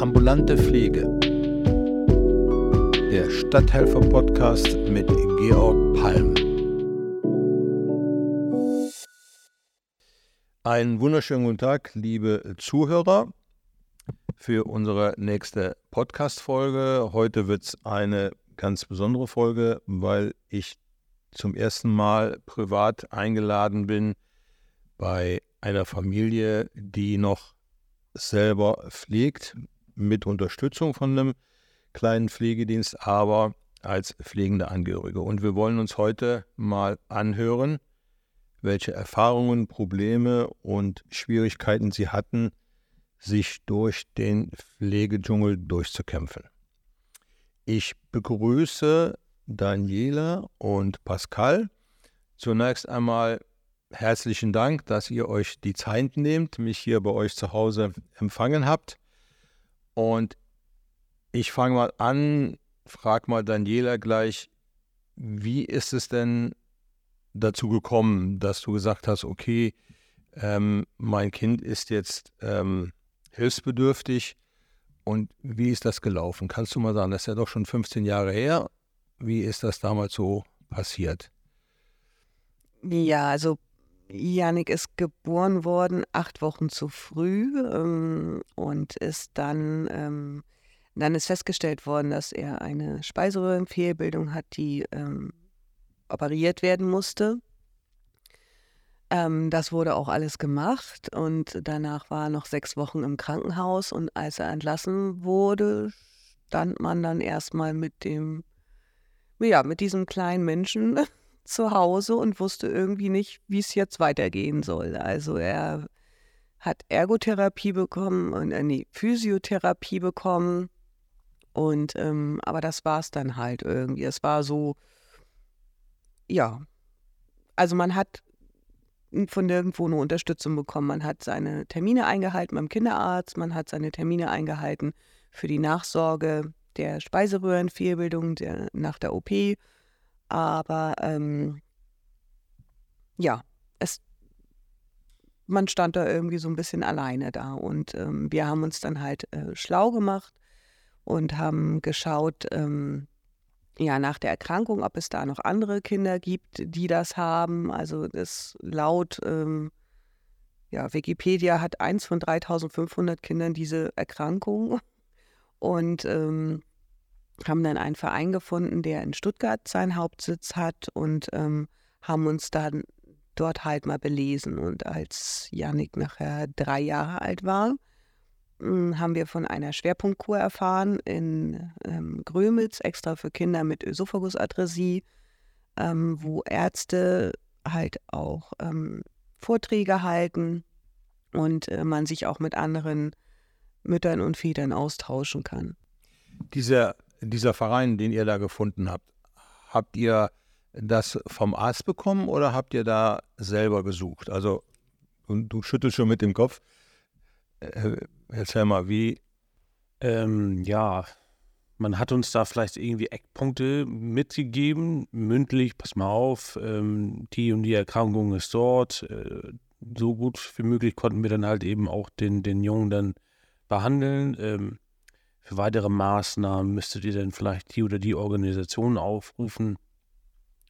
Ambulante Pflege. Der Stadthelfer-Podcast mit Georg Palm. Einen wunderschönen guten Tag, liebe Zuhörer, für unsere nächste Podcast-Folge. Heute wird es eine ganz besondere Folge, weil ich zum ersten Mal privat eingeladen bin bei einer Familie, die noch selber pflegt, mit Unterstützung von einem kleinen Pflegedienst, aber als pflegende Angehörige. Und wir wollen uns heute mal anhören, welche Erfahrungen, Probleme und Schwierigkeiten sie hatten, sich durch den Pflegedschungel durchzukämpfen. Ich begrüße Daniela und Pascal. Zunächst einmal herzlichen Dank, dass ihr euch die Zeit nehmt, mich hier bei euch zu Hause empfangen habt. Und ich fange mal an, frag mal Daniela gleich, wie ist es denn dazu gekommen, dass du gesagt hast, okay, ähm, mein Kind ist jetzt ähm, hilfsbedürftig und wie ist das gelaufen? Kannst du mal sagen, das ist ja doch schon 15 Jahre her. Wie ist das damals so passiert? Ja, also Janik ist geboren worden acht Wochen zu früh ähm, und ist dann, ähm, dann ist festgestellt worden, dass er eine Speiseröhrenfehlbildung hat, die ähm, operiert werden musste. Ähm, das wurde auch alles gemacht und danach war er noch sechs Wochen im Krankenhaus und als er entlassen wurde, stand man dann erstmal mit dem, ja, mit diesem kleinen Menschen zu Hause und wusste irgendwie nicht, wie es jetzt weitergehen soll. Also er hat Ergotherapie bekommen und äh, Physiotherapie bekommen. Und ähm, aber das war es dann halt irgendwie. Es war so, ja, also man hat von nirgendwo eine Unterstützung bekommen. Man hat seine Termine eingehalten beim Kinderarzt, man hat seine Termine eingehalten für die Nachsorge der Speiseröhrenfehlbildung der, nach der OP. Aber ähm, ja, es, man stand da irgendwie so ein bisschen alleine da. Und ähm, wir haben uns dann halt äh, schlau gemacht und haben geschaut, ähm, ja, nach der Erkrankung, ob es da noch andere Kinder gibt, die das haben. Also das laut ähm, ja, Wikipedia hat eins von 3500 Kindern diese Erkrankung. Und ähm, haben dann einen Verein gefunden, der in Stuttgart seinen Hauptsitz hat und ähm, haben uns dann dort halt mal belesen. Und als Janik nachher drei Jahre alt war, hm, haben wir von einer Schwerpunktkur erfahren in ähm, Grömitz, extra für Kinder mit Ösophagusatresie, ähm, wo Ärzte halt auch ähm, Vorträge halten und äh, man sich auch mit anderen Müttern und Vätern austauschen kann. Dieser dieser Verein, den ihr da gefunden habt, habt ihr das vom Arzt bekommen oder habt ihr da selber gesucht? Also, du, du schüttelst schon mit dem Kopf. Äh, erzähl mal, wie. Ähm, ja, man hat uns da vielleicht irgendwie Eckpunkte mitgegeben, mündlich, pass mal auf, ähm, die und die Erkrankung ist dort. Äh, so gut wie möglich konnten wir dann halt eben auch den, den Jungen dann behandeln. Ähm, für weitere Maßnahmen müsstet ihr dann vielleicht die oder die Organisation aufrufen.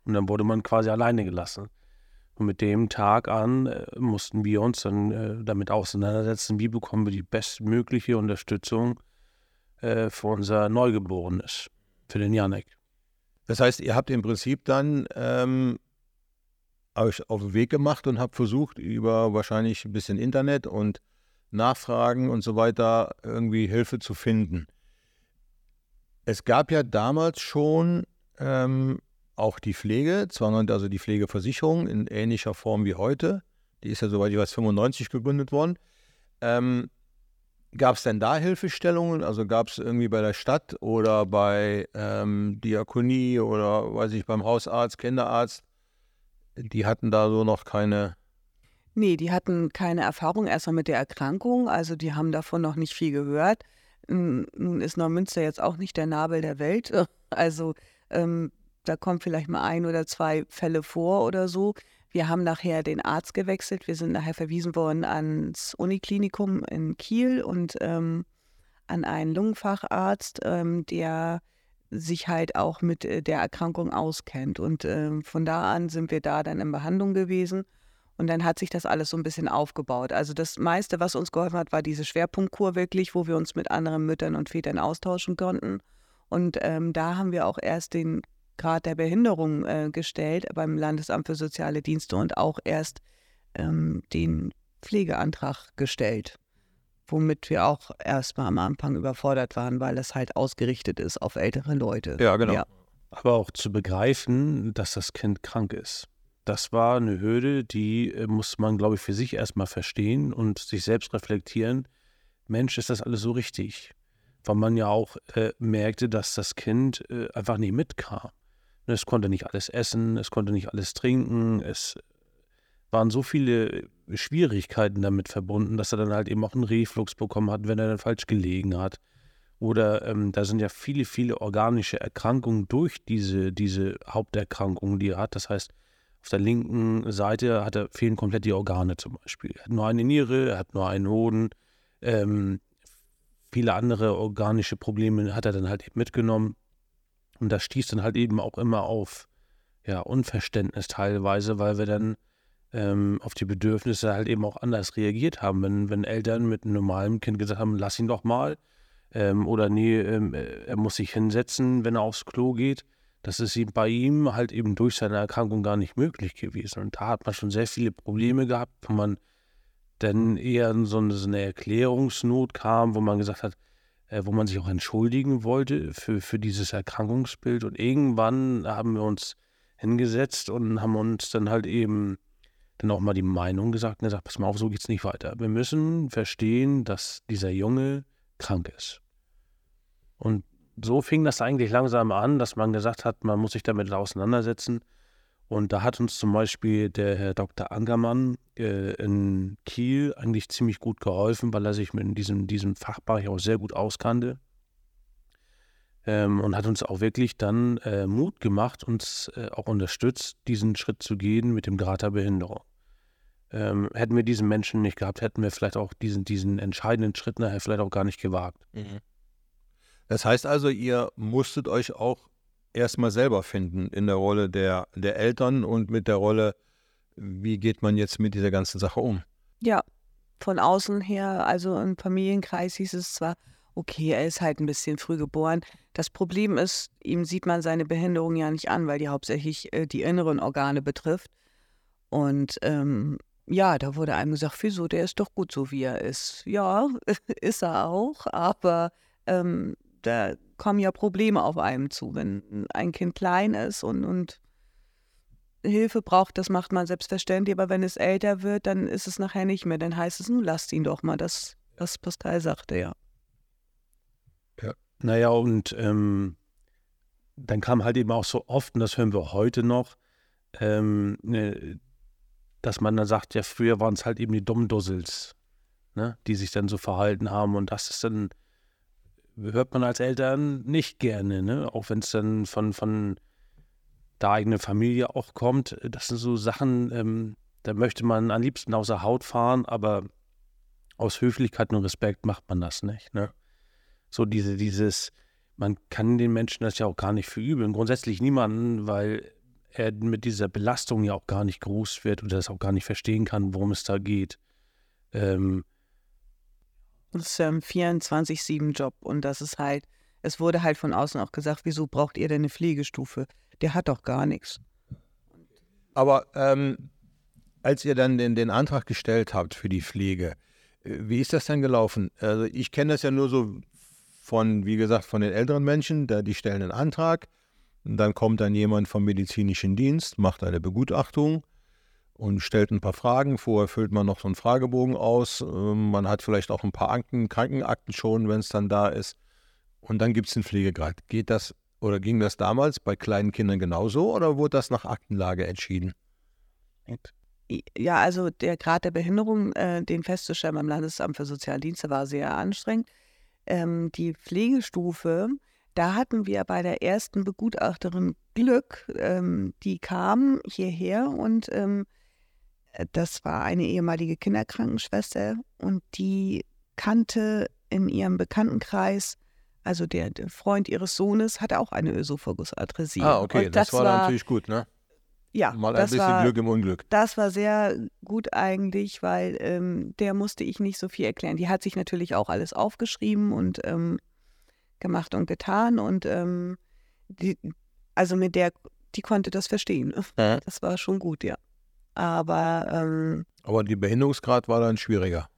Und dann wurde man quasi alleine gelassen. Und mit dem Tag an äh, mussten wir uns dann äh, damit auseinandersetzen, wie bekommen wir die bestmögliche Unterstützung äh, für unser Neugeborenes, für den Janek. Das heißt, ihr habt im Prinzip dann ähm, euch auf den Weg gemacht und habt versucht, über wahrscheinlich ein bisschen Internet und Nachfragen und so weiter irgendwie Hilfe zu finden. Es gab ja damals schon ähm, auch die Pflege, also die Pflegeversicherung in ähnlicher Form wie heute. Die ist ja, soweit ich weiß, 95 gegründet worden. Ähm, gab es denn da Hilfestellungen? Also gab es irgendwie bei der Stadt oder bei ähm, Diakonie oder weiß ich, beim Hausarzt, Kinderarzt? Die hatten da so noch keine Nee, die hatten keine Erfahrung erstmal mit der Erkrankung, also die haben davon noch nicht viel gehört. Nun ist Neumünster jetzt auch nicht der Nabel der Welt, also ähm, da kommen vielleicht mal ein oder zwei Fälle vor oder so. Wir haben nachher den Arzt gewechselt, wir sind nachher verwiesen worden ans Uniklinikum in Kiel und ähm, an einen Lungenfacharzt, ähm, der sich halt auch mit äh, der Erkrankung auskennt. Und ähm, von da an sind wir da dann in Behandlung gewesen. Und dann hat sich das alles so ein bisschen aufgebaut. Also das meiste, was uns geholfen hat, war diese Schwerpunktkur wirklich, wo wir uns mit anderen Müttern und Vätern austauschen konnten. Und ähm, da haben wir auch erst den Grad der Behinderung äh, gestellt beim Landesamt für Soziale Dienste und auch erst ähm, den Pflegeantrag gestellt, womit wir auch erstmal am Anfang überfordert waren, weil es halt ausgerichtet ist auf ältere Leute. Ja, genau. Ja. Aber auch zu begreifen, dass das Kind krank ist das war eine Hürde, die äh, muss man, glaube ich, für sich erstmal verstehen und sich selbst reflektieren. Mensch, ist das alles so richtig? Weil man ja auch äh, merkte, dass das Kind äh, einfach nicht mitkam. Ne, es konnte nicht alles essen, es konnte nicht alles trinken, es waren so viele Schwierigkeiten damit verbunden, dass er dann halt eben auch einen Reflux bekommen hat, wenn er dann falsch gelegen hat. Oder ähm, da sind ja viele, viele organische Erkrankungen durch diese, diese Haupterkrankungen, die er hat. Das heißt, auf der linken Seite hat er, fehlen komplett die Organe zum Beispiel. Er hat nur eine Niere, er hat nur einen Hoden. Ähm, viele andere organische Probleme hat er dann halt eben mitgenommen. Und das stieß dann halt eben auch immer auf ja, Unverständnis teilweise, weil wir dann ähm, auf die Bedürfnisse halt eben auch anders reagiert haben. Wenn, wenn Eltern mit einem normalen Kind gesagt haben, lass ihn doch mal. Ähm, oder nee, ähm, er muss sich hinsetzen, wenn er aufs Klo geht das ist bei ihm halt eben durch seine Erkrankung gar nicht möglich gewesen. Und da hat man schon sehr viele Probleme gehabt, wo man dann eher in so eine, so eine Erklärungsnot kam, wo man gesagt hat, äh, wo man sich auch entschuldigen wollte für, für dieses Erkrankungsbild. Und irgendwann haben wir uns hingesetzt und haben uns dann halt eben dann auch mal die Meinung gesagt und gesagt, pass mal auf, so geht's nicht weiter. Wir müssen verstehen, dass dieser Junge krank ist. Und so fing das eigentlich langsam an, dass man gesagt hat, man muss sich damit auseinandersetzen. Und da hat uns zum Beispiel der Herr Dr. Angermann äh, in Kiel eigentlich ziemlich gut geholfen, weil er sich mit diesem, diesem Fachbereich auch sehr gut auskannte. Ähm, und hat uns auch wirklich dann äh, Mut gemacht, uns äh, auch unterstützt, diesen Schritt zu gehen mit dem Grad der Behinderung. Ähm, hätten wir diesen Menschen nicht gehabt, hätten wir vielleicht auch diesen, diesen entscheidenden Schritt nachher vielleicht auch gar nicht gewagt. Mhm. Das heißt also, ihr musstet euch auch erstmal selber finden in der Rolle der, der Eltern und mit der Rolle, wie geht man jetzt mit dieser ganzen Sache um? Ja, von außen her, also im Familienkreis hieß es zwar, okay, er ist halt ein bisschen früh geboren. Das Problem ist, ihm sieht man seine Behinderung ja nicht an, weil die hauptsächlich äh, die inneren Organe betrifft. Und ähm, ja, da wurde einem gesagt, wieso, der ist doch gut so, wie er ist. Ja, ist er auch, aber ähm, da kommen ja Probleme auf einem zu, wenn ein Kind klein ist und, und Hilfe braucht, das macht man selbstverständlich, aber wenn es älter wird, dann ist es nachher nicht mehr. Dann heißt es, nun lasst ihn doch mal, das, was Pascal sagte, ja. Ja. Naja, und ähm, dann kam halt eben auch so oft, und das hören wir heute noch, ähm, ne, dass man dann sagt, ja, früher waren es halt eben die Dummdussels, ne, die sich dann so verhalten haben. Und das ist dann hört man als Eltern nicht gerne, ne? Auch wenn es dann von, von der eigenen Familie auch kommt. Das sind so Sachen, ähm, da möchte man am liebsten außer Haut fahren, aber aus Höflichkeit und Respekt macht man das nicht, ne? So diese, dieses, man kann den Menschen das ja auch gar nicht verübeln. Grundsätzlich niemanden, weil er mit dieser Belastung ja auch gar nicht groß wird oder das auch gar nicht verstehen kann, worum es da geht. Ähm, ist ja ein 24-7-Job und das ist halt, es wurde halt von außen auch gesagt, wieso braucht ihr denn eine Pflegestufe? Der hat doch gar nichts. Aber ähm, als ihr dann den, den Antrag gestellt habt für die Pflege, äh, wie ist das denn gelaufen? Also ich kenne das ja nur so von, wie gesagt, von den älteren Menschen, da die stellen einen Antrag, dann kommt dann jemand vom medizinischen Dienst, macht eine Begutachtung und stellt ein paar Fragen. Vorher füllt man noch so einen Fragebogen aus. Ähm, man hat vielleicht auch ein paar Akten, Krankenakten schon, wenn es dann da ist. Und dann gibt es den Pflegegrad. Geht das oder ging das damals bei kleinen Kindern genauso oder wurde das nach Aktenlage entschieden? Ja, also der Grad der Behinderung, äh, den festzustellen beim Landesamt für Sozialdienste, war sehr anstrengend. Ähm, die Pflegestufe, da hatten wir bei der ersten Begutachterin Glück. Ähm, die kam hierher und das war eine ehemalige Kinderkrankenschwester und die kannte in ihrem Bekanntenkreis, also der, der Freund ihres Sohnes, hatte auch eine Ösophagus-Atresie. Ah, okay, Und das, war, dann natürlich gut, ne? ja, Mal ein das bisschen war, Glück im Unglück. Das war sehr gut eigentlich, weil ähm, der musste ich nicht so viel erklären. Die hat sich natürlich auch alles aufgeschrieben und ähm, gemacht und getan und ähm, die, also mit der, die konnte das verstehen. Ja. Das war schon gut, ja. Aber ähm, Aber die Behinderungsgrad war dann schwieriger.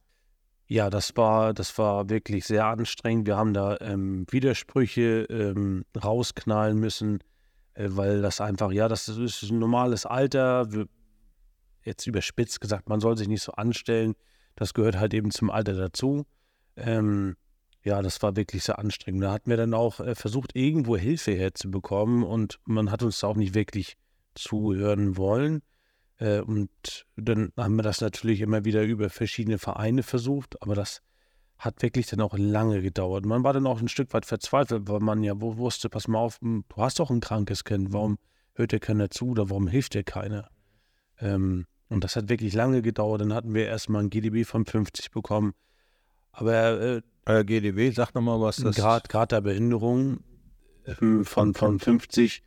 Ja, das war, das war wirklich sehr anstrengend. Wir haben da ähm, Widersprüche ähm, rausknallen müssen, äh, weil das einfach, ja, das ist ein normales Alter. Wir, jetzt überspitzt gesagt, man soll sich nicht so anstellen. Das gehört halt eben zum Alter dazu. Ähm, ja, das war wirklich sehr anstrengend. Da hatten wir dann auch äh, versucht, irgendwo Hilfe herzubekommen und man hat uns auch nicht wirklich zuhören wollen. Äh, und dann haben wir das natürlich immer wieder über verschiedene Vereine versucht, aber das hat wirklich dann auch lange gedauert. Man war dann auch ein Stück weit verzweifelt, weil man ja wo- wusste, pass mal auf, hm, du hast doch ein krankes Kind, warum hört dir keiner zu oder warum hilft dir keiner? Ähm, und das hat wirklich lange gedauert. Dann hatten wir erstmal ein GDB von 50 bekommen. Aber äh, Äh, GDB, sag nochmal, was das Grad, Grad der Behinderung ähm, von, von 50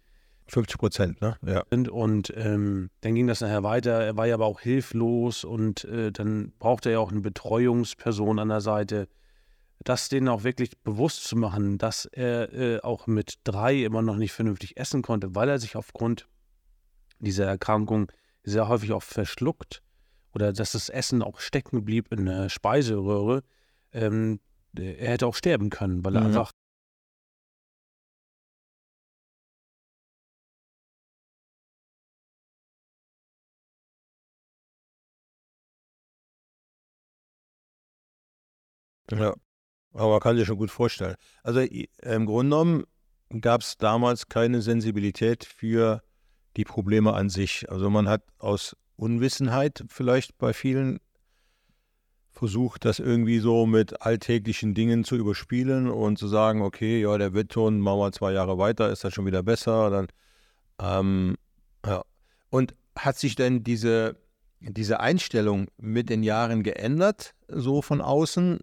50 Prozent, ne? Ja. Und ähm, dann ging das nachher weiter. Er war ja aber auch hilflos und äh, dann brauchte er ja auch eine Betreuungsperson an der Seite. Das denen auch wirklich bewusst zu machen, dass er äh, auch mit drei immer noch nicht vernünftig essen konnte, weil er sich aufgrund dieser Erkrankung sehr häufig auch verschluckt oder dass das Essen auch stecken blieb in der Speiseröhre. Ähm, er hätte auch sterben können, weil er Mhm. einfach Ja, aber man kann sich schon gut vorstellen. Also im Grunde genommen gab es damals keine Sensibilität für die Probleme an sich. Also man hat aus Unwissenheit vielleicht bei vielen versucht, das irgendwie so mit alltäglichen Dingen zu überspielen und zu sagen, okay, ja, der schon, machen wir zwei Jahre weiter, ist das schon wieder besser. Dann, ähm, ja. Und hat sich denn diese, diese Einstellung mit den Jahren geändert, so von außen?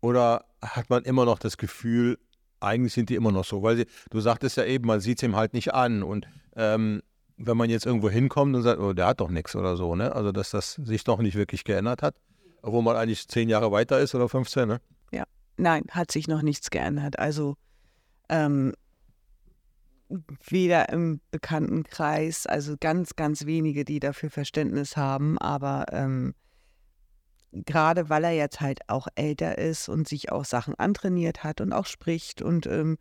Oder hat man immer noch das Gefühl, eigentlich sind die immer noch so? Weil sie, du sagtest ja eben, man sieht es ihm halt nicht an. Und ähm, wenn man jetzt irgendwo hinkommt und sagt, oh, der hat doch nichts oder so, ne? Also, dass das sich doch nicht wirklich geändert hat, obwohl man eigentlich zehn Jahre weiter ist oder 15, ne? nein, hat sich noch nichts geändert. Also ähm, weder im Bekanntenkreis, also ganz, ganz wenige, die dafür Verständnis haben, aber ähm, gerade weil er jetzt halt auch älter ist und sich auch Sachen antrainiert hat und auch spricht und ähm,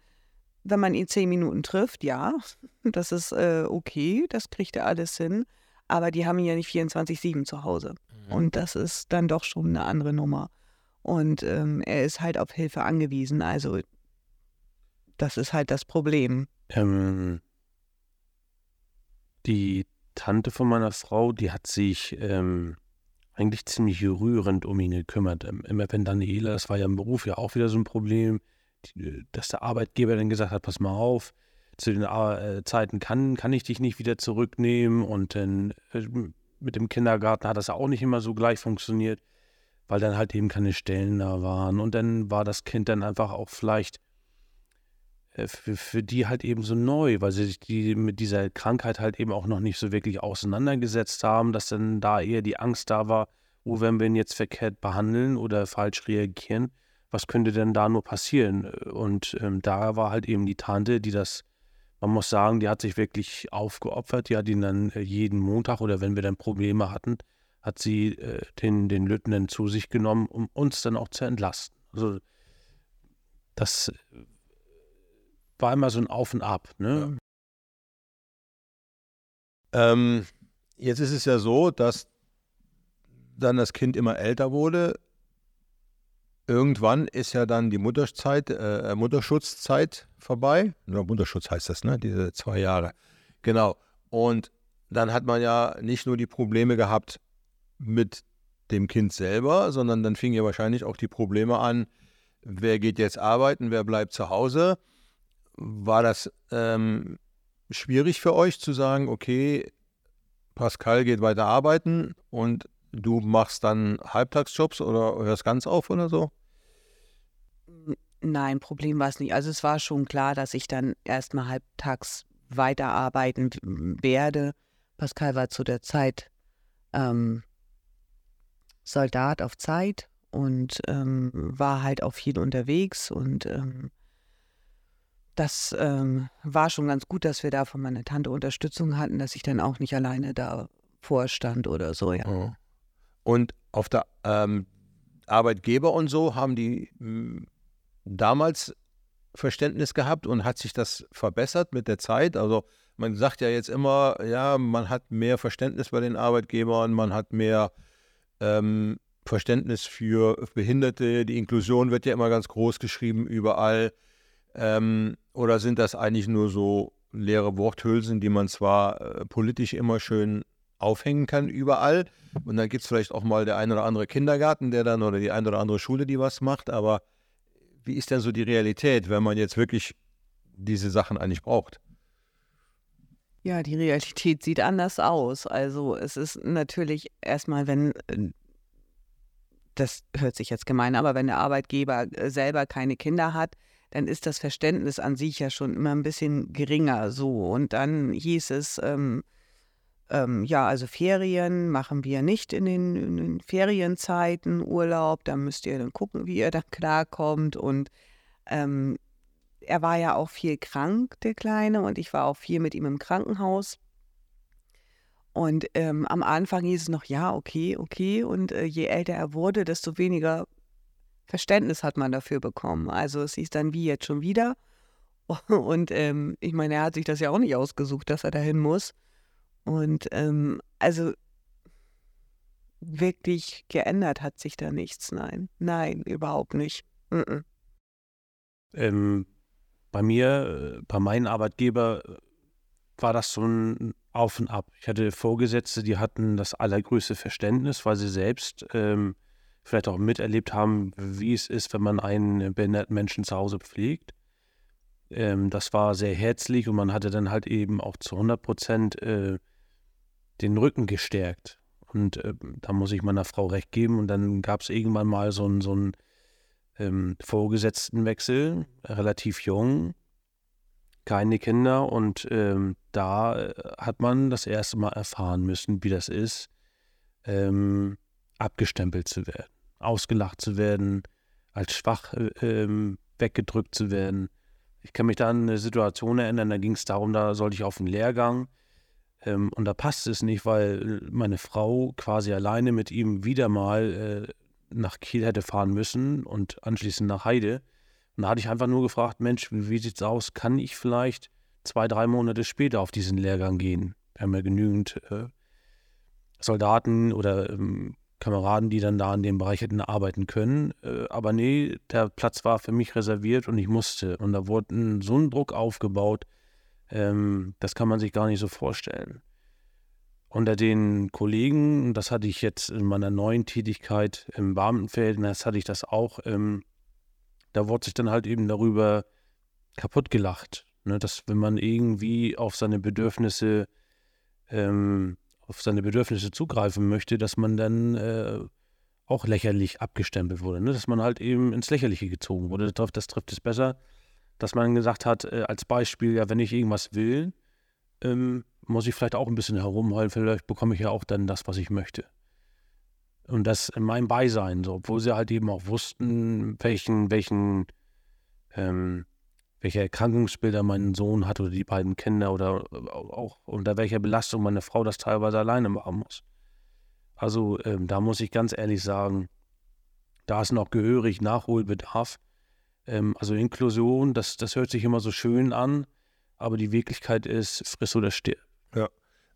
wenn man ihn zehn Minuten trifft, ja, das ist äh, okay, das kriegt er alles hin, aber die haben ihn ja nicht 24-7 zu Hause. Und das ist dann doch schon eine andere Nummer. Und ähm, er ist halt auf Hilfe angewiesen. Also das ist halt das Problem. Ähm, die Tante von meiner Frau, die hat sich ähm, eigentlich ziemlich rührend um ihn gekümmert. Ähm, immer wenn Daniela, das war ja im Beruf ja auch wieder so ein Problem, die, dass der Arbeitgeber dann gesagt hat, pass mal auf, zu den äh, Zeiten kann, kann ich dich nicht wieder zurücknehmen und dann äh, mit dem Kindergarten hat das auch nicht immer so gleich funktioniert, weil dann halt eben keine Stellen da waren und dann war das Kind dann einfach auch vielleicht äh, für, für die halt eben so neu, weil sie sich die mit dieser Krankheit halt eben auch noch nicht so wirklich auseinandergesetzt haben, dass dann da eher die Angst da war, oh, wenn wir ihn jetzt verkehrt behandeln oder falsch reagieren, was könnte denn da nur passieren? Und ähm, da war halt eben die Tante, die das, man muss sagen, die hat sich wirklich aufgeopfert, die hat ihn dann äh, jeden Montag oder wenn wir dann Probleme hatten, hat sie äh, den, den Lüttenen zu sich genommen, um uns dann auch zu entlasten. Also das war immer so ein Auf und Ab. Ne? Ähm, jetzt ist es ja so, dass dann das Kind immer älter wurde. Irgendwann ist ja dann die Mutterzeit, äh, Mutterschutzzeit vorbei. Oder Mutterschutz heißt das, ne? Diese zwei Jahre. Genau. Und dann hat man ja nicht nur die Probleme gehabt mit dem Kind selber, sondern dann fingen ja wahrscheinlich auch die Probleme an, wer geht jetzt arbeiten, wer bleibt zu Hause. War das ähm, schwierig für euch zu sagen, okay, Pascal geht weiter arbeiten und du machst dann Halbtagsjobs oder hörst ganz auf oder so? Nein, Problem war es nicht. Also es war schon klar, dass ich dann erstmal halbtags weiterarbeiten werde. Pascal war zu der Zeit ähm, Soldat auf Zeit und ähm, war halt auch viel unterwegs und ähm, das ähm, war schon ganz gut, dass wir da von meiner Tante Unterstützung hatten, dass ich dann auch nicht alleine da vorstand oder so, ja. Oh. Und auf der ähm, Arbeitgeber und so haben die mh, damals Verständnis gehabt und hat sich das verbessert mit der Zeit? Also man sagt ja jetzt immer, ja, man hat mehr Verständnis bei den Arbeitgebern, man hat mehr ähm, Verständnis für Behinderte, die Inklusion wird ja immer ganz groß geschrieben überall. Ähm, oder sind das eigentlich nur so leere Worthülsen, die man zwar äh, politisch immer schön aufhängen kann überall und dann gibt es vielleicht auch mal der ein oder andere Kindergarten, der dann oder die ein oder andere Schule, die was macht, aber wie ist denn so die Realität, wenn man jetzt wirklich diese Sachen eigentlich braucht? Ja, die Realität sieht anders aus. Also es ist natürlich erstmal, wenn, äh, das hört sich jetzt gemein, aber wenn der Arbeitgeber äh, selber keine Kinder hat, dann ist das Verständnis an sich ja schon immer ein bisschen geringer so. Und dann hieß es, ähm, ähm, ja, also Ferien machen wir nicht in den, in den, Ferienzeiten, Urlaub, da müsst ihr dann gucken, wie ihr da klarkommt. Und ähm, er war ja auch viel krank, der Kleine, und ich war auch viel mit ihm im Krankenhaus. Und ähm, am Anfang hieß es noch, ja, okay, okay. Und äh, je älter er wurde, desto weniger Verständnis hat man dafür bekommen. Also es hieß dann, wie jetzt schon wieder. Und ähm, ich meine, er hat sich das ja auch nicht ausgesucht, dass er dahin muss. Und ähm, also wirklich geändert hat sich da nichts. Nein, nein, überhaupt nicht. Mm -mm. Ähm, bei mir, äh, bei meinem Arbeitgeber, äh, war das so ein Auf und Ab. Ich hatte Vorgesetzte, die hatten das allergrößte Verständnis, weil sie selbst ähm, vielleicht auch miterlebt haben, wie es ist, wenn man einen behinderten Menschen zu Hause pflegt. Ähm, das war sehr herzlich und man hatte dann halt eben auch zu 100 Prozent äh, den Rücken gestärkt. Und äh, da muss ich meiner Frau recht geben. Und dann gab es irgendwann mal so einen so ähm, Vorgesetztenwechsel, relativ jung, keine Kinder. Und ähm, da äh, hat man das erste Mal erfahren müssen, wie das ist, ähm, abgestempelt zu werden, ausgelacht zu werden, als schwach äh, ähm, weggedrückt zu werden. Ich kann mich da an eine Situation erinnern, da ging es darum, da sollte ich auf einen Lehrgang ähm, und da passt es nicht, weil meine Frau quasi alleine mit ihm wieder mal äh, nach Kiel hätte fahren müssen und anschließend nach Heide. Und da hatte ich einfach nur gefragt, Mensch, wie, wie sieht's aus? Kann ich vielleicht zwei, drei Monate später auf diesen Lehrgang gehen? Wir haben ja genügend äh, Soldaten oder ähm, Kameraden, die dann da in dem Bereich hätten arbeiten können. Äh, aber nee, der Platz war für mich reserviert und ich musste. Und da wurde so ein Druck aufgebaut, ähm, das kann man sich gar nicht so vorstellen. Unter den Kollegen, das hatte ich jetzt in meiner neuen Tätigkeit im Beamtenfeld, das hatte ich das auch, ähm, da wurde sich dann halt eben darüber kaputt gelacht, ne, dass wenn man irgendwie auf seine Bedürfnisse ähm, auf seine Bedürfnisse zugreifen möchte, dass man dann äh, auch lächerlich abgestempelt wurde, ne? dass man halt eben ins Lächerliche gezogen wurde. Das trifft, das trifft es besser dass man gesagt hat, äh, als Beispiel, ja, wenn ich irgendwas will, ähm, muss ich vielleicht auch ein bisschen herumheulen, vielleicht bekomme ich ja auch dann das, was ich möchte. Und das in meinem Beisein, so, obwohl sie halt eben auch wussten, welchen, welchen, ähm, welche Erkrankungsbilder mein Sohn hat oder die beiden Kinder oder auch unter welcher Belastung meine Frau das teilweise alleine machen muss. Also ähm, da muss ich ganz ehrlich sagen, da ist noch gehörig Nachholbedarf. Ähm, also Inklusion, das, das hört sich immer so schön an, aber die Wirklichkeit ist, friss oder stirb. Ja.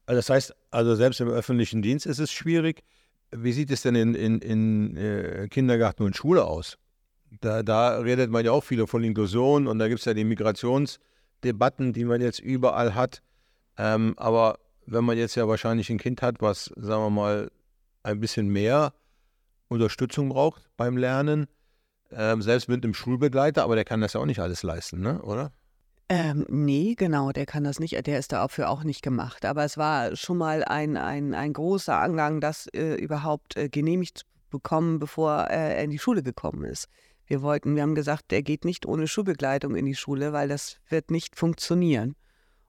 Also das heißt, also selbst im öffentlichen Dienst ist es schwierig. Wie sieht es denn in, in, in äh, Kindergarten und Schule aus? Da, da redet man ja auch viel von Inklusion und da gibt es ja die Migrationsdebatten, die man jetzt überall hat. Ähm, aber wenn man jetzt ja wahrscheinlich ein Kind hat, was, sagen wir mal, ein bisschen mehr Unterstützung braucht beim Lernen, ähm, selbst mit einem Schulbegleiter, aber der kann das ja auch nicht alles leisten, ne? oder? Ähm, nee, genau, der kann das nicht, der ist dafür auch nicht gemacht. Aber es war schon mal ein, ein, ein großer Angang, das äh, überhaupt äh, genehmigt zu bekommen, bevor äh, er in die Schule gekommen ist. Wir wollten, wir haben gesagt, der geht nicht ohne Schulbegleitung in die Schule, weil das wird nicht funktionieren.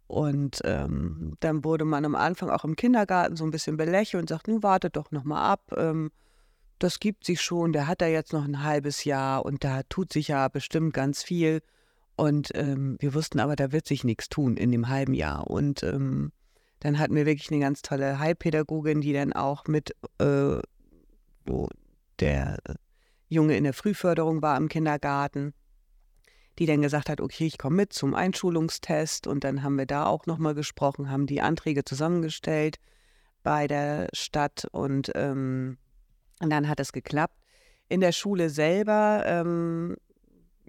Und ähm, dann wurde man am Anfang auch im Kindergarten so ein bisschen belächelt und sagt, nun wartet doch noch mal ab. Ähm, das gibt sich schon, der hat da jetzt noch ein halbes Jahr und da tut sich ja bestimmt ganz viel. Und ähm, wir wussten aber, da wird sich nichts tun in dem halben Jahr. Und ähm, dann hatten wir wirklich eine ganz tolle Heilpädagogin, die dann auch mit, äh, der Junge in der Frühförderung war im Kindergarten, die dann gesagt hat, okay, ich komme mit zum Einschulungstest. Und dann haben wir da auch nochmal gesprochen, haben die Anträge zusammengestellt bei der Stadt und, ähm, und dann hat es geklappt. In der Schule selber ähm,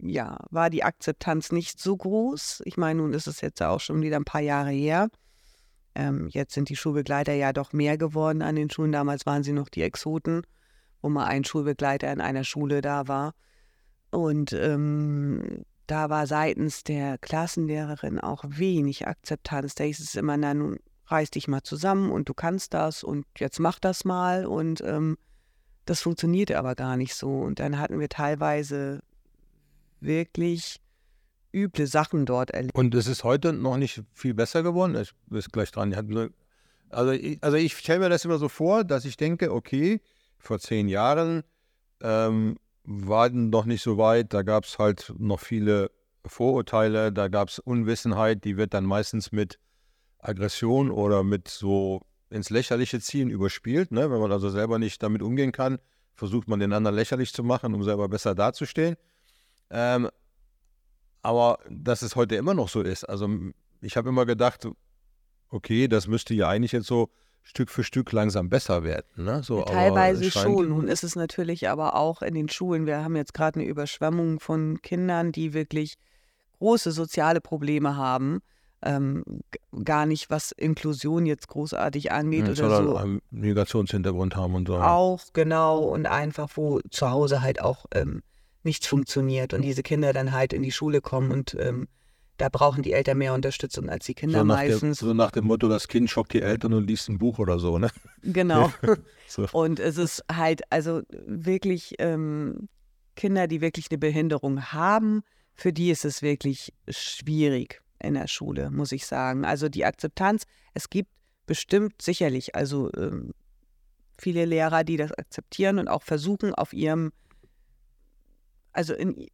ja, war die Akzeptanz nicht so groß. Ich meine, nun ist es jetzt auch schon wieder ein paar Jahre her. Ähm, jetzt sind die Schulbegleiter ja doch mehr geworden an den Schulen. Damals waren sie noch die Exoten, wo mal ein Schulbegleiter in einer Schule da war. Und ähm, da war seitens der Klassenlehrerin auch wenig Akzeptanz. Da hieß es immer, na nun reiß dich mal zusammen und du kannst das und jetzt mach das mal. Und ähm, das funktionierte aber gar nicht so. Und dann hatten wir teilweise wirklich üble Sachen dort erlebt. Und es ist heute noch nicht viel besser geworden. Ich bin gleich dran. Also ich, also ich stelle mir das immer so vor, dass ich denke, okay, vor zehn Jahren ähm, waren noch nicht so weit. Da gab es halt noch viele Vorurteile, da gab es Unwissenheit, die wird dann meistens mit Aggression oder mit so ins Lächerliche ziehen überspielt. Ne? Wenn man also selber nicht damit umgehen kann, versucht man den anderen lächerlich zu machen, um selber besser dazustehen. Ähm, aber dass es heute immer noch so ist. Also ich habe immer gedacht, okay, das müsste ja eigentlich jetzt so Stück für Stück langsam besser werden. Ne? So, Teilweise schon. Nun ist es natürlich aber auch in den Schulen. Wir haben jetzt gerade eine Überschwemmung von Kindern, die wirklich große soziale Probleme haben. Ähm, gar nicht, was Inklusion jetzt großartig angeht ja, oder so. Einen Migrationshintergrund haben und so. Auch, genau. Und einfach, wo zu Hause halt auch ähm, nichts funktioniert und diese Kinder dann halt in die Schule kommen und ähm, da brauchen die Eltern mehr Unterstützung als die Kinder so meistens. Der, so nach dem Motto, das Kind schockt die Eltern und liest ein Buch oder so, ne? Genau. so. Und es ist halt, also wirklich ähm, Kinder, die wirklich eine Behinderung haben, für die ist es wirklich schwierig in der Schule, muss ich sagen. Also die Akzeptanz, es gibt bestimmt sicherlich, also ähm, viele Lehrer, die das akzeptieren und auch versuchen, auf ihrem also in,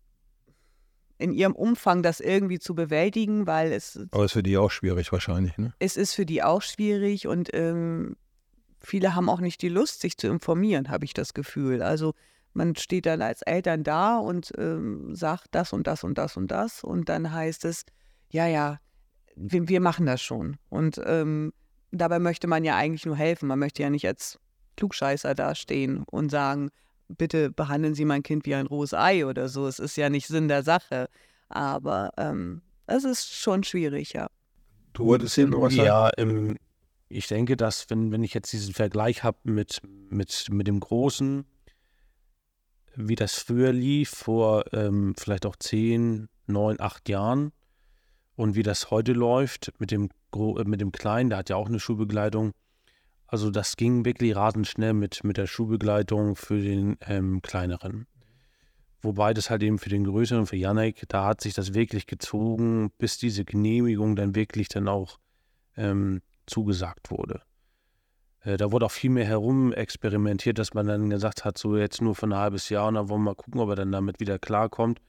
in ihrem Umfang das irgendwie zu bewältigen, weil es. Aber es ist für die auch schwierig wahrscheinlich, ne? Es ist für die auch schwierig und ähm, viele haben auch nicht die Lust, sich zu informieren, habe ich das Gefühl. Also man steht dann als Eltern da und ähm, sagt das und das und das und das und dann heißt es, ja, ja, wir, wir machen das schon. Und ähm, dabei möchte man ja eigentlich nur helfen. Man möchte ja nicht als Klugscheißer dastehen und sagen, bitte behandeln Sie mein Kind wie ein rohes Ei oder so. Es ist ja nicht Sinn der Sache. Aber ähm, es ist schon schwierig, ja. Du wolltest hin was sagen? Ja, ähm, ich denke, dass, wenn, wenn ich jetzt diesen Vergleich habe mit, mit, mit dem Großen, wie das früher lief, vor ähm, vielleicht auch zehn, neun, acht Jahren, und wie das heute läuft mit dem, äh, mit dem Kleinen, der hat ja auch eine Schulbegleitung, also das ging wirklich rasend schnell mit, mit der Schulbegleitung für den ähm, kleineren. Wobei das halt eben für den größeren, für Janek, da hat sich das wirklich gezogen, bis diese Genehmigung dann wirklich dann auch ähm, zugesagt wurde. Äh, da wurde auch viel mehr herum experimentiert, dass man dann gesagt hat, so jetzt nur für ein halbes Jahr und dann wollen wir mal gucken, ob er dann damit wieder klarkommt.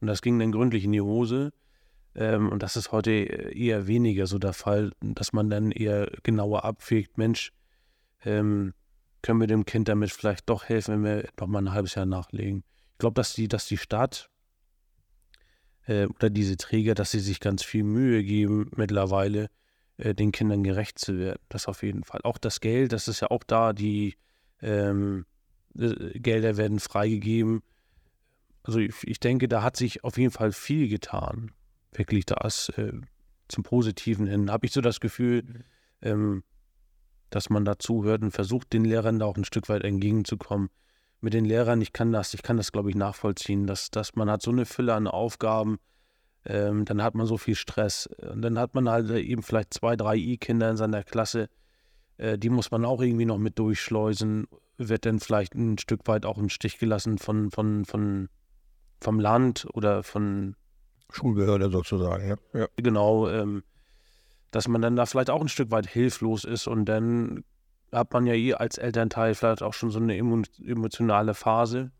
Und das ging dann gründlich in die Hose. Ähm, und das ist heute eher weniger so der Fall, dass man dann eher genauer abwägt, Mensch, ähm, können wir dem Kind damit vielleicht doch helfen, wenn wir noch mal ein halbes Jahr nachlegen. Ich glaube, dass die, dass die Stadt äh, oder diese Träger, dass sie sich ganz viel Mühe geben, mittlerweile äh, den Kindern gerecht zu werden. Das auf jeden Fall. Auch das Geld, das ist ja auch da, die ähm, äh, Gelder werden freigegeben. Also ich, ich, denke, da hat sich auf jeden Fall viel getan. Wirklich das äh, zum Positiven hin. Habe ich so das Gefühl, mhm. ähm, dass man da zuhört und versucht, den Lehrern da auch ein Stück weit entgegenzukommen. Mit den Lehrern, ich kann das, ich kann das, glaube ich, nachvollziehen, dass, dass man hat so eine Fülle an Aufgaben, ähm, dann hat man so viel Stress. Und dann hat man halt eben vielleicht zwei, drei I-Kinder in seiner Klasse, äh, die muss man auch irgendwie noch mit durchschleusen, wird dann vielleicht ein Stück weit auch im Stich gelassen von, von, von vom Land oder von Schulbehörde sozusagen, ja. ja. genau, ähm, dass man dann da vielleicht auch ein Stück weit hilflos ist und dann hat man ja eh als Elternteil vielleicht auch schon so eine emotionale Phase,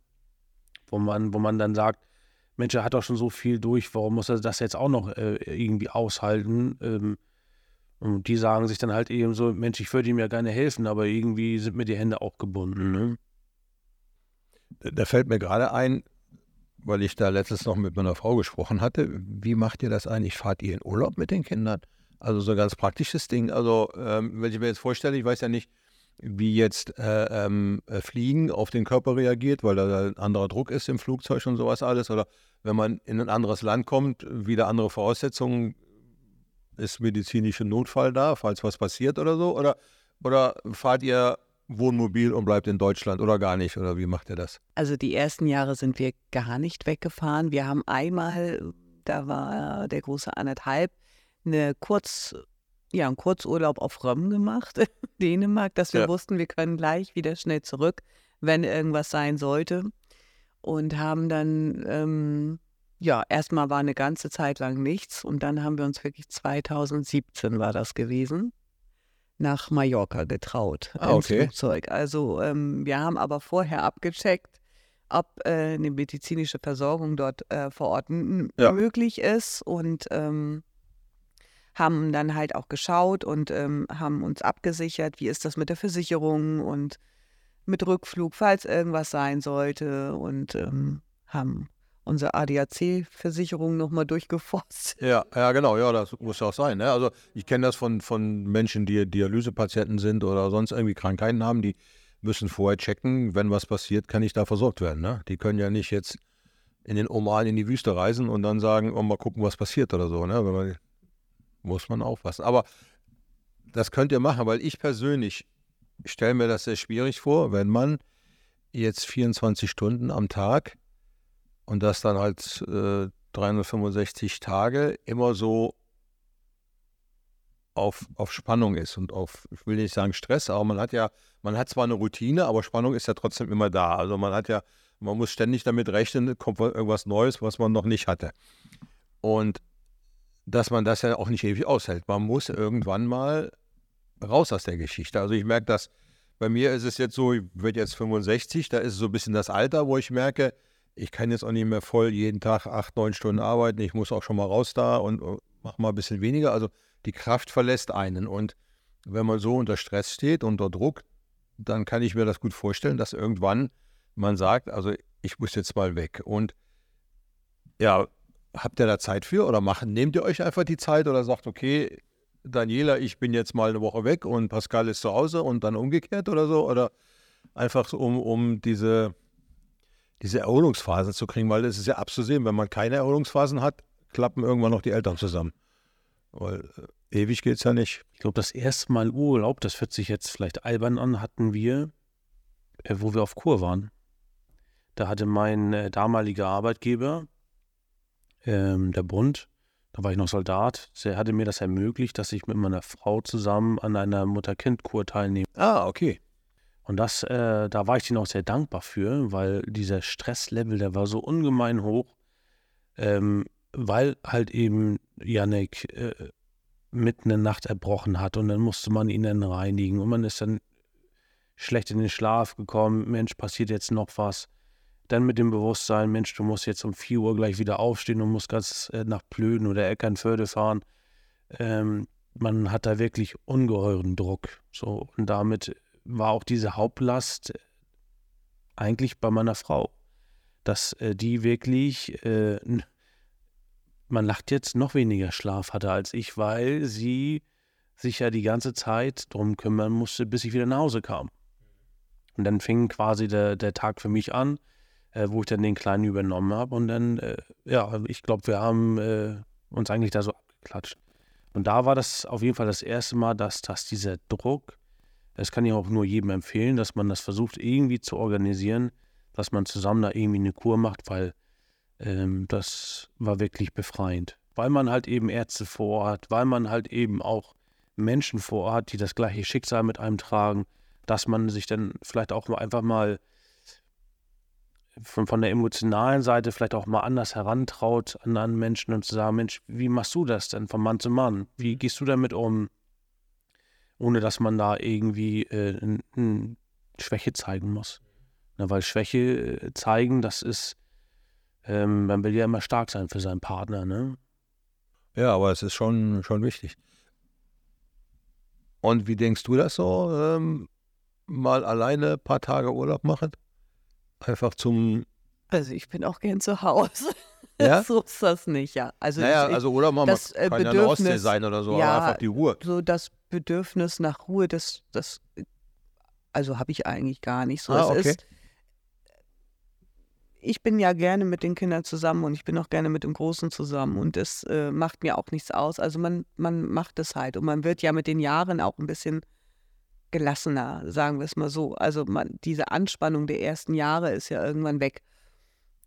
wo man, wo man dann sagt, Mensch, er hat doch schon so viel durch, warum muss er das jetzt auch noch äh, irgendwie aushalten? Ähm, und die sagen sich dann halt eben so, Mensch, ich würde ihm ja gerne helfen, aber irgendwie sind mir die Hände auch gebunden. Ne? Da fällt mir gerade ein, weil ich da letztens noch mit meiner Frau gesprochen hatte, wie macht ihr das eigentlich? Fahrt ihr in Urlaub mit den Kindern? Also so ein ganz praktisches Ding. Also ähm, wenn ich mir jetzt vorstelle, ich weiß ja nicht, wie jetzt äh, ähm, äh, Fliegen auf den Körper reagiert, weil da ein anderer Druck ist im Flugzeug und sowas alles. Oder wenn man in ein anderes Land kommt, wieder andere Voraussetzungen, ist medizinischer Notfall da, falls was passiert oder so? Oder, oder fahrt ihr Wohnmobil und bleibt in Deutschland oder gar nicht? Oder wie macht ihr das? Also die ersten Jahre sind wir gar nicht weggefahren. Wir haben einmal, da war der große anderthalb, eine Kurz, ja, einen Kurzurlaub auf Röm gemacht, Dänemark, dass wir ja. wussten, wir können gleich wieder schnell zurück, wenn irgendwas sein sollte. Und haben dann, ähm, ja, erstmal war eine ganze Zeit lang nichts und dann haben wir uns wirklich 2017 war das gewesen, nach Mallorca getraut ah, okay. Flugzeug. Also ähm, wir haben aber vorher abgecheckt, ob äh, eine medizinische Versorgung dort äh, vor Ort ja. möglich ist und ähm, haben dann halt auch geschaut und ähm, haben uns abgesichert, wie ist das mit der Versicherung und mit Rückflug, falls irgendwas sein sollte und ähm, haben unsere ADAC-Versicherung nochmal durchgeforstet. Ja, ja, genau, ja, das muss auch sein. Ne? Also ich kenne das von, von Menschen, die Dialysepatienten sind oder sonst irgendwie Krankheiten haben, die müssen vorher checken, wenn was passiert, kann ich da versorgt werden. Ne? Die können ja nicht jetzt in den Oman in die Wüste reisen und dann sagen, oh, mal gucken, was passiert oder so. Ne? Wenn man muss man aufpassen. Aber das könnt ihr machen, weil ich persönlich stelle mir das sehr schwierig vor, wenn man jetzt 24 Stunden am Tag und das dann halt äh, 365 Tage immer so auf, auf Spannung ist und auf, ich will nicht sagen Stress, aber man hat ja, man hat zwar eine Routine, aber Spannung ist ja trotzdem immer da. Also man hat ja, man muss ständig damit rechnen, kommt irgendwas Neues, was man noch nicht hatte. Und dass man das ja auch nicht ewig aushält. Man muss irgendwann mal raus aus der Geschichte. Also ich merke das, bei mir ist es jetzt so, ich werde jetzt 65, da ist so ein bisschen das Alter, wo ich merke, ich kann jetzt auch nicht mehr voll jeden Tag acht, neun Stunden arbeiten. Ich muss auch schon mal raus da und mache mal ein bisschen weniger. Also die Kraft verlässt einen. Und wenn man so unter Stress steht, unter Druck, dann kann ich mir das gut vorstellen, dass irgendwann man sagt, also ich muss jetzt mal weg. Und ja, habt ihr da Zeit für oder machen, nehmt ihr euch einfach die Zeit oder sagt, okay, Daniela, ich bin jetzt mal eine Woche weg und Pascal ist zu Hause und dann umgekehrt oder so? Oder einfach um, um diese, diese Erholungsphasen zu kriegen, weil es ist ja abzusehen, wenn man keine Erholungsphasen hat, klappen irgendwann noch die Eltern zusammen. Weil äh, ewig geht es ja nicht. Ich glaube, das erste Mal Urlaub, das hört sich jetzt vielleicht albern an, hatten wir, äh, wo wir auf Kur waren. Da hatte mein äh, damaliger Arbeitgeber ähm, der Bund, da war ich noch Soldat, der hatte mir das ermöglicht, dass ich mit meiner Frau zusammen an einer Mutter-Kind-Kur teilnehme. Ah, okay. Und das, äh, da war ich denen auch sehr dankbar für, weil dieser Stresslevel, der war so ungemein hoch, ähm, weil halt eben Janek äh, mitten in der Nacht erbrochen hat und dann musste man ihn dann reinigen und man ist dann schlecht in den Schlaf gekommen, Mensch, passiert jetzt noch was. Dann mit dem Bewusstsein, Mensch, du musst jetzt um 4 Uhr gleich wieder aufstehen und musst ganz äh, nach Plöden oder Eckernförde fahren. Ähm, man hat da wirklich ungeheuren Druck. So, und damit war auch diese Hauptlast eigentlich bei meiner Frau. Dass äh, die wirklich, äh, man lacht jetzt, noch weniger Schlaf hatte als ich, weil sie sich ja die ganze Zeit darum kümmern musste, bis ich wieder nach Hause kam. Und dann fing quasi der, der Tag für mich an äh, wo ich dann den Kleinen übernommen habe. Und dann, äh, ja, ich glaube, wir haben äh, uns eigentlich da so abgeklatscht. Und da war das auf jeden Fall das erste Mal, dass, dass dieser Druck, das kann ich auch nur jedem empfehlen, dass man das versucht irgendwie zu organisieren, dass man zusammen da irgendwie eine Kur macht, weil ähm, das war wirklich befreiend. Weil man halt eben Ärzte vor Ort, weil man halt eben auch Menschen vor Ort, die das gleiche Schicksal mit einem tragen, dass man sich dann vielleicht auch einfach mal von, von der emotionalen Seite vielleicht auch mal anders herantraut an anderen Menschen und zu sagen, Mensch, wie machst du das denn von Mann zu Mann? Wie gehst du damit um? Ohne dass man da irgendwie äh, n, n Schwäche zeigen muss. Na, weil Schwäche äh, zeigen, das ist, ähm, man will ja immer stark sein für seinen Partner, ne? Ja, aber es ist schon, schon wichtig. Und wie denkst du das so? Ähm, mal alleine ein paar Tage Urlaub machen? Einfach zum. Also ich bin auch gern zu Hause. Ja? so ist das nicht, ja. Also Naja, ich, also Urlaub machen das, kann äh, ja eine Ostsee Bedürfnis- sein oder so, ja, aber einfach die Ruhe. so das Bedürfnis nach Ruhe, das, das also habe ich eigentlich gar nicht so. Ah, okay. ist, ich bin ja gerne mit den Kindern zusammen und ich bin auch gerne mit dem Großen zusammen und das äh, macht mir auch nichts aus. Also man, man macht es halt und man wird ja mit den Jahren auch ein bisschen gelassener, sagen wir es mal so. Also man, diese Anspannung der ersten Jahre ist ja irgendwann weg.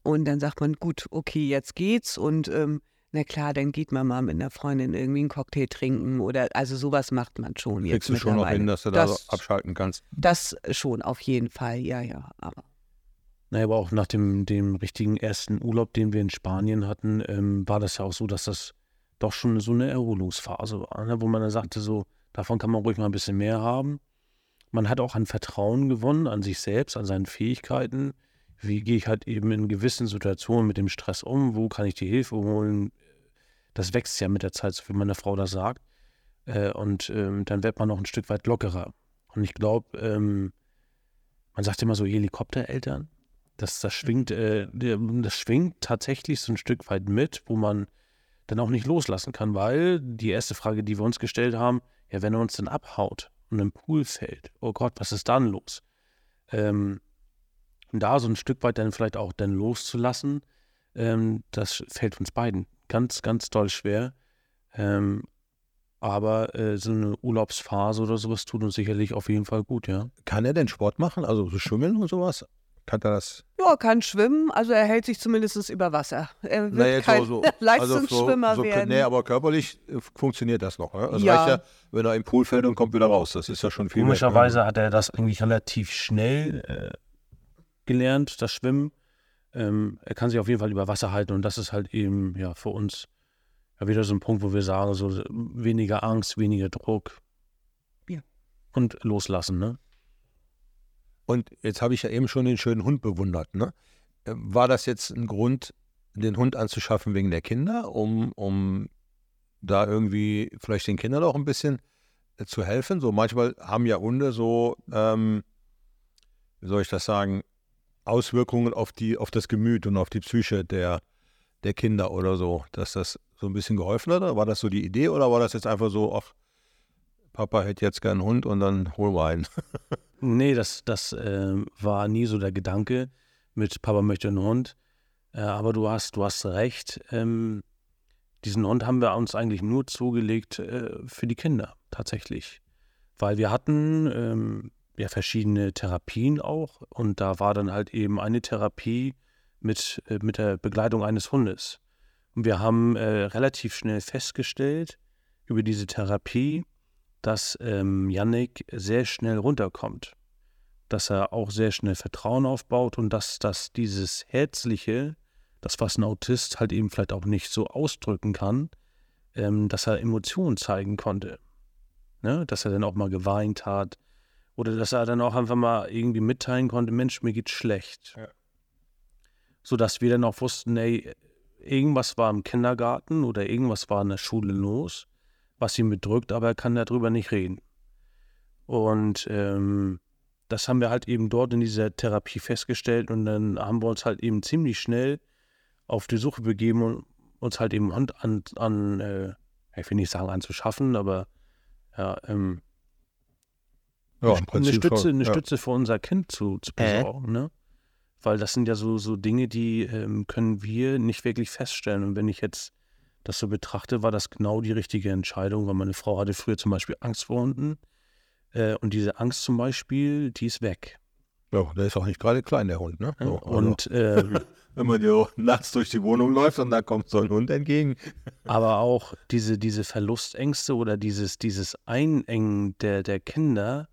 Und dann sagt man, gut, okay, jetzt geht's und ähm, na klar, dann geht man mal mit einer Freundin irgendwie einen Cocktail trinken oder also sowas macht man schon jetzt Kriegst du schon noch hin, dass du da Das- so abschalten kannst. Das schon, auf jeden Fall, ja, ja. Aber Naja, aber auch nach dem, dem richtigen ersten Urlaub, den wir in Spanien hatten, ähm, war das ja auch so, dass das doch schon so eine Erholungsphase war, ne? wo man dann sagte, so, davon kann man ruhig mal ein bisschen mehr haben. Man hat auch an Vertrauen gewonnen, an sich selbst, an seinen Fähigkeiten. Wie gehe ich halt eben in gewissen Situationen mit dem Stress um? Wo kann ich die Hilfe holen? Das wächst ja mit der Zeit, so wie meine Frau das sagt. Äh, und ähm, dann wird man noch ein Stück weit lockerer. Und ich glaube, ähm, man sagt immer so Helikoptereltern. Das, das schwingt, äh, der- das schwingt tatsächlich so ein Stück weit mit, wo man dann auch nicht loslassen kann, weil die erste Frage, die wir uns gestellt haben, ja, wenn er uns dann abhaut und im Pool fällt, oh Gott, was ist dann los? Ähm, und da so ein Stück weit dann vielleicht auch dann loszulassen, ähm, das fällt uns beiden ganz, ganz doll schwer. Ähm, aber äh, so eine Urlaubsphase oder sowas tut uns sicherlich auf jeden Fall gut, ja. Kann er denn Sport machen? Also so schwimmen und sowas? Kann er das? ja, kann schwimmen, also er hält sich zumindest über Wasser. Er wird Na, jetzt kein so, so, Leistungsschwimmer also so, so, werden. Nee, aber körperlich äh, funktioniert das noch. Ne? Also Ja. reicht ja, wenn er im Pool fällt und kommt wieder raus. Das ist ja schon viel. Komischerweise hat er das eigentlich relativ schnell äh, gelernt, das Schwimmen. Ähm, er kann sich auf jeden Fall über Wasser halten und das ist halt eben ja für uns ja wieder so ein Punkt, wo wir sagen, so weniger Angst, weniger Druck. Ja. Und loslassen, ne? Und jetzt habe ich ja eben schon den schönen Hund bewundert. Ne? Äh, War das jetzt ein Grund, den Hund anzuschaffen wegen der Kinder, um, um da irgendwie vielleicht den Kindern auch ein bisschen äh, zu helfen? So manchmal haben ja Hunde so, ähm, wie soll ich das sagen, Auswirkungen auf die, auf das Gemüt und auf die Psyche der, der Kinder oder so, dass das so ein bisschen geholfen hat? War das so die Idee oder war das jetzt einfach so, ach, Papa hätte jetzt gern einen Hund und dann holen wir einen? Nee, das, das äh, war nie so der Gedanke mit Papa möchte einen Hund. Äh, aber du hast, du hast recht. Ähm, diesen Hund haben wir uns eigentlich nur zugelegt äh, für die Kinder, tatsächlich. Weil wir hatten ähm, ja verschiedene Therapien auch und da war dann halt eben eine Therapie mit, äh, mit der Begleitung eines Hundes. Und wir haben äh, relativ schnell festgestellt über diese Therapie, dass ähm, Yannick sehr schnell runterkommt, dass er auch sehr schnell Vertrauen aufbaut und dass, dass dieses Herzliche, das was ein Autist halt eben vielleicht auch nicht so ausdrücken kann, ähm, dass er Emotionen zeigen konnte. Ne? Dass er dann auch mal geweint hat oder dass er dann auch einfach mal irgendwie mitteilen konnte, Mensch, mir geht's schlecht. Ja. Sodass wir dann auch wussten, ey, irgendwas war im Kindergarten oder irgendwas war in der Schule los was ihn bedrückt, aber er kann darüber nicht reden. Und ähm, das haben wir halt eben dort in dieser Therapie festgestellt und dann haben wir uns halt eben ziemlich schnell auf die Suche begeben und uns halt eben an, an, an äh, ich will nicht sagen anzuschaffen, aber ja, ähm, Ja, im eine, Prinzip Stütze, eine ja. Stütze für unser Kind zu, zu Äh. besorgen, ne? Weil das sind ja so, so Dinge, die ähm, können wir nicht wirklich feststellen. Und wenn ich jetzt das so betrachte, war das genau die richtige Entscheidung, weil meine Frau hatte früher zum Beispiel Angst vor Hunden. Äh, und diese Angst zum Beispiel, die ist weg. Ja, der ist auch nicht gerade klein, der Hund, ne? So, also, und ähm, wenn man dir nachts durch die Wohnung läuft und da kommt so ein Hund entgegen. aber auch diese, diese Verlustängste oder dieses, dieses Einengen der, der Kinder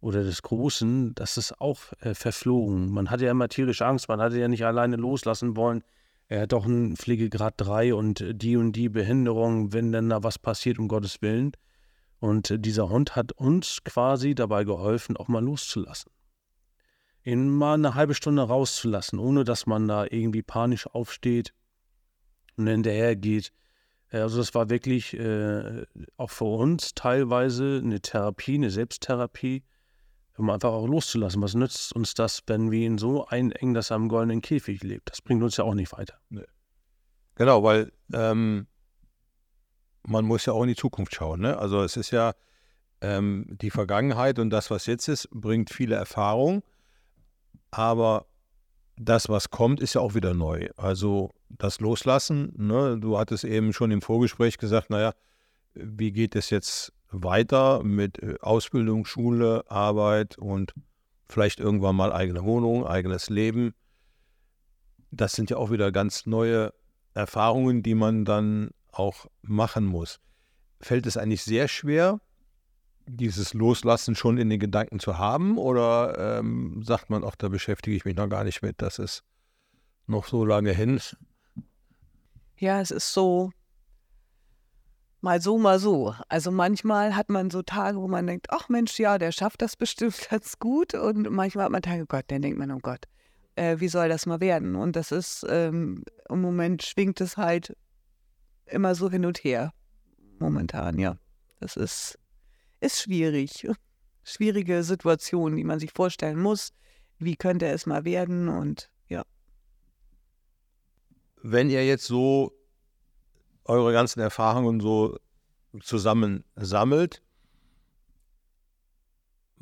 oder des Großen, das ist auch äh, verflogen. Man hatte ja immer tierische Angst, man hatte ja nicht alleine loslassen wollen. Er hat doch einen Pflegegrad 3 und die und die Behinderung, wenn denn da was passiert, um Gottes Willen. Und äh, dieser Hund hat uns quasi dabei geholfen, auch mal loszulassen. Ihn mal eine halbe Stunde rauszulassen, ohne dass man da irgendwie panisch aufsteht und hinterher geht. Also das war wirklich äh, auch für uns teilweise eine Therapie, eine Selbsttherapie, um einfach auch loszulassen. Was nützt uns das, wenn wir ihn so einengen, dass er am goldenen Käfig lebt? Das bringt uns ja auch nicht weiter. Nee. Genau, weil ähm, man muss ja auch in die Zukunft schauen. Ne? Also es ist ja ähm, die Vergangenheit und das, was jetzt ist, bringt viele Erfahrung, aber das, was kommt, ist ja auch wieder neu. Also das Loslassen, ne? du hattest eben schon im Vorgespräch gesagt, naja, wie geht es jetzt weiter mit äh, Ausbildung, Schule, Arbeit und vielleicht irgendwann mal eigene Wohnung, eigenes Leben. Das sind ja auch wieder ganz neue Erfahrungen, die man dann auch machen muss. Fällt es eigentlich sehr schwer, dieses Loslassen schon in den Gedanken zu haben? Oder ähm, sagt man, auch da beschäftige ich mich noch gar nicht mit, das ist noch so lange hin? Ja, es ist so, mal so, mal so. Also manchmal hat man so Tage, wo man denkt, ach Mensch, ja, der schafft das bestimmt ganz gut. Und manchmal hat man Tage, oh Gott, dann denkt man, oh Gott, äh, wie soll das mal werden? Und das ist, ähm, im Moment schwingt es halt immer so hin und her. Momentan, ja. Das ist, ist schwierig. Schwierige Situation, die man sich vorstellen muss. Wie könnte es mal werden? Und ja. Wenn ihr jetzt so eure ganzen Erfahrungen so zusammen sammelt,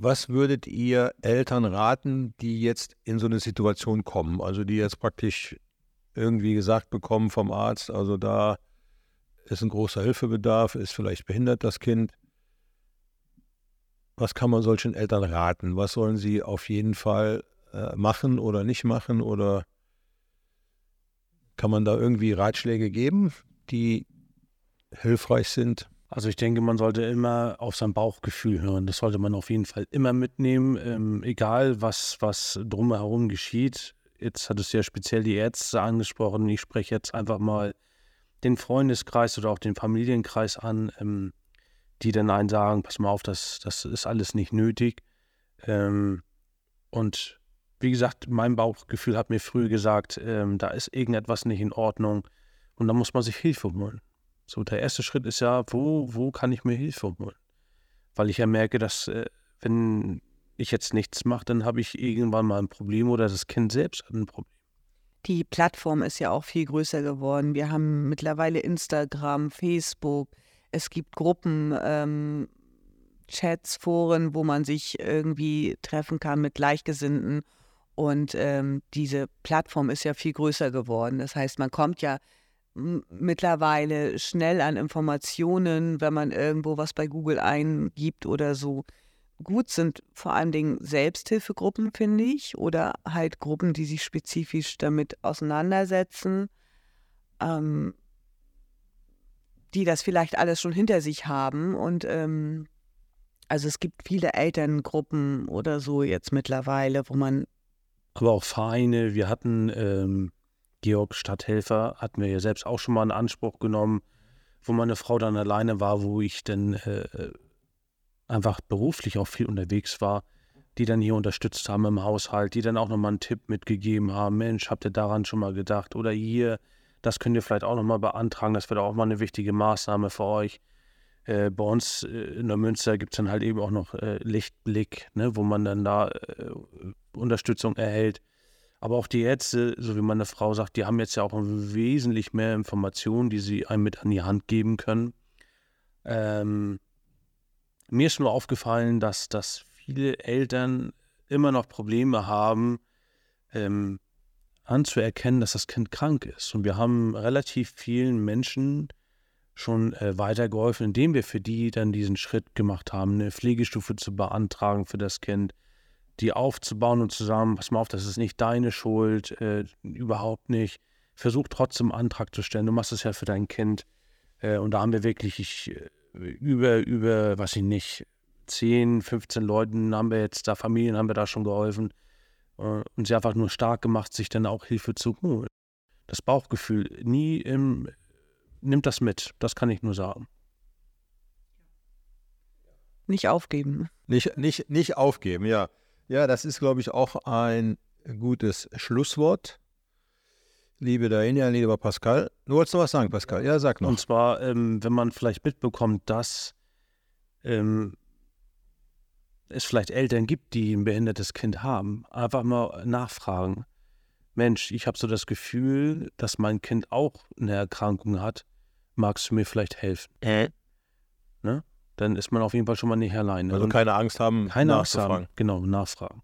was würdet ihr Eltern raten, die jetzt in so eine Situation kommen? Also die jetzt praktisch irgendwie gesagt bekommen vom Arzt, also da ist ein großer Hilfebedarf, ist vielleicht behindert das Kind. Was kann man solchen Eltern raten? Was sollen sie auf jeden Fall äh, machen oder nicht machen? Oder kann man da irgendwie Ratschläge geben, die hilfreich sind? Also ich denke, man sollte immer auf sein Bauchgefühl hören. Das sollte man auf jeden Fall immer mitnehmen, ähm, egal was, was drumherum geschieht. Jetzt hat es ja speziell die Ärzte angesprochen. Ich spreche jetzt einfach mal den Freundeskreis oder auch den Familienkreis an, ähm, die dann einen sagen, pass mal auf, das, das ist alles nicht nötig. Ähm, und wie gesagt, mein Bauchgefühl hat mir früh gesagt, ähm, da ist irgendetwas nicht in Ordnung und da muss man sich Hilfe holen. So, der erste Schritt ist ja, wo, wo kann ich mir Hilfe holen? Weil ich ja merke, dass äh, wenn ich jetzt nichts mache, dann habe ich irgendwann mal ein Problem oder das Kind selbst hat ein Problem. Die Plattform ist ja auch viel größer geworden. Wir haben mittlerweile Instagram, Facebook, es gibt Gruppen, ähm, Chats, Foren, wo man sich irgendwie treffen kann mit Gleichgesinnten. Und ähm, diese Plattform ist ja viel größer geworden. Das heißt, man kommt ja mittlerweile schnell an Informationen, wenn man irgendwo was bei Google eingibt oder so. Gut sind vor allen Dingen Selbsthilfegruppen, finde ich, oder halt Gruppen, die sich spezifisch damit auseinandersetzen, ähm, die das vielleicht alles schon hinter sich haben. Und ähm, also es gibt viele Elterngruppen oder so jetzt mittlerweile, wo man. Aber auch Vereine, wir hatten ähm, Georg Stadthelfer hatten wir ja selbst auch schon mal in Anspruch genommen, wo meine Frau dann alleine war, wo ich dann äh, einfach beruflich auch viel unterwegs war, die dann hier unterstützt haben im Haushalt, die dann auch nochmal einen Tipp mitgegeben haben, Mensch, habt ihr daran schon mal gedacht? Oder hier, das könnt ihr vielleicht auch nochmal beantragen, das wäre auch mal eine wichtige Maßnahme für euch. Äh, bei uns äh, in der Münster gibt es dann halt eben auch noch äh, Lichtblick, ne, wo man dann da äh, Unterstützung erhält. Aber auch die Ärzte, so wie meine Frau sagt, die haben jetzt ja auch wesentlich mehr Informationen, die sie einem mit an die Hand geben können. Ähm, mir ist nur aufgefallen, dass, dass viele Eltern immer noch Probleme haben, ähm, anzuerkennen, dass das Kind krank ist. Und wir haben relativ vielen Menschen schon äh, weitergeholfen, indem wir für die dann diesen Schritt gemacht haben, eine Pflegestufe zu beantragen für das Kind, die aufzubauen und zusammen, pass mal auf, das ist nicht deine Schuld, äh, überhaupt nicht. Versuch trotzdem einen Antrag zu stellen, du machst es ja für dein Kind. Äh, und da haben wir wirklich ich, äh, über, über, was ich nicht, 10, 15 Leuten haben wir jetzt da, Familien haben wir da schon geholfen äh, und sie einfach nur stark gemacht, sich dann auch Hilfe zu holen. Das Bauchgefühl, nie im, nimmt das mit, das kann ich nur sagen. Nicht aufgeben. Nicht, nicht, nicht aufgeben, ja. Ja, das ist, glaube ich, auch ein gutes Schlusswort. Liebe Daniela, lieber Pascal. Du wolltest noch was sagen, Pascal. Ja, sag noch. Und zwar, ähm, wenn man vielleicht mitbekommt, dass ähm, es vielleicht Eltern gibt, die ein behindertes Kind haben, einfach mal nachfragen. Mensch, ich habe so das Gefühl, dass mein Kind auch eine Erkrankung hat. Magst du mir vielleicht helfen? Äh? Ne? Dann ist man auf jeden Fall schon mal nicht alleine. Also Und keine Angst haben, keine Angst nachzufragen. haben. Genau, nachfragen.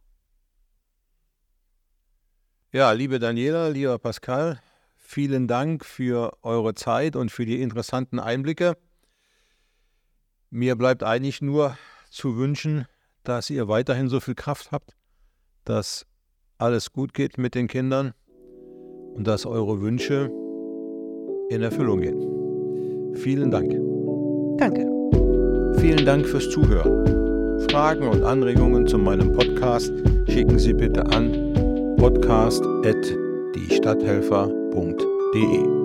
Ja, liebe Daniela, lieber Pascal, vielen Dank für eure Zeit und für die interessanten Einblicke. Mir bleibt eigentlich nur zu wünschen, dass ihr weiterhin so viel Kraft habt, dass alles gut geht mit den Kindern und dass eure Wünsche in Erfüllung gehen. Vielen Dank. Danke. Vielen Dank fürs Zuhören. Fragen und Anregungen zu meinem Podcast schicken Sie bitte an podcast.diestadthelfer.de.